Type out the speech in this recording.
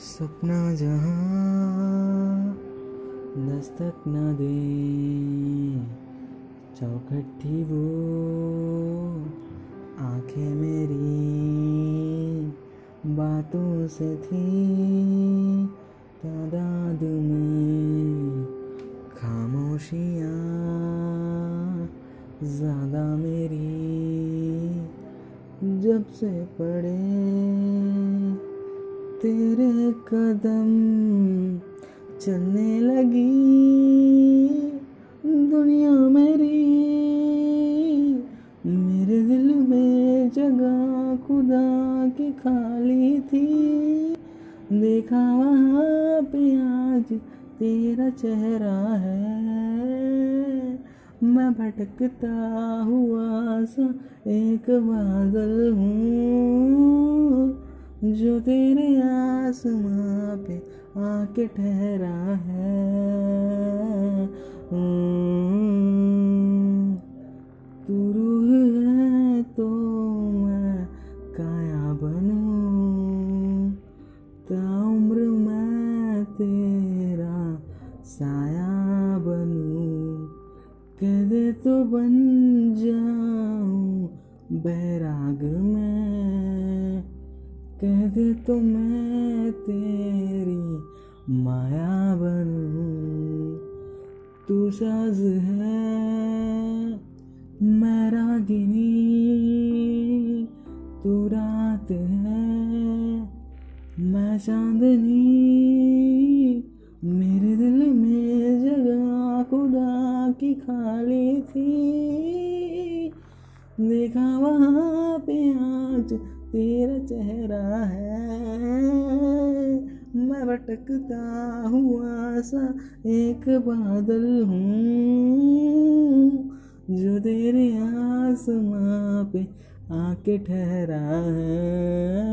सपना जहाँ दस्तक न दे, चौखट थी वो आँखें मेरी, बातों से थी तादाद में खामोशियाँ ज़्यादा मेरी, जब से पड़े तेरे कदम चलने लगी। दुनिया मेरी, मेरे दिल में जगह खुदा की खाली थी। देखा वहाँ पे आज तेरा चेहरा है। मैं भटकता हुआ सा एक बादल हूँ। जो तेरे आसमां पे आके ठहरा है। हम्म, तू रूह है तो मैं काया बनूं। ताउम्र मैं तेरा साया बनूं? कह दे तो बन जाऊँ बैराग में। कह दे तो मैं तेरी माया बनूं। तू साज है, मैं रागिनी। तू रात है, मैं चांदनी। मेरे दिल में जगह खुदा की खाली थी। देखा वहाँ पे आज तेरा चेहरा है, मैं भटकता हुआ सा एक बादल हूँ, जो तेरे आसमां पे आके ठहरा है।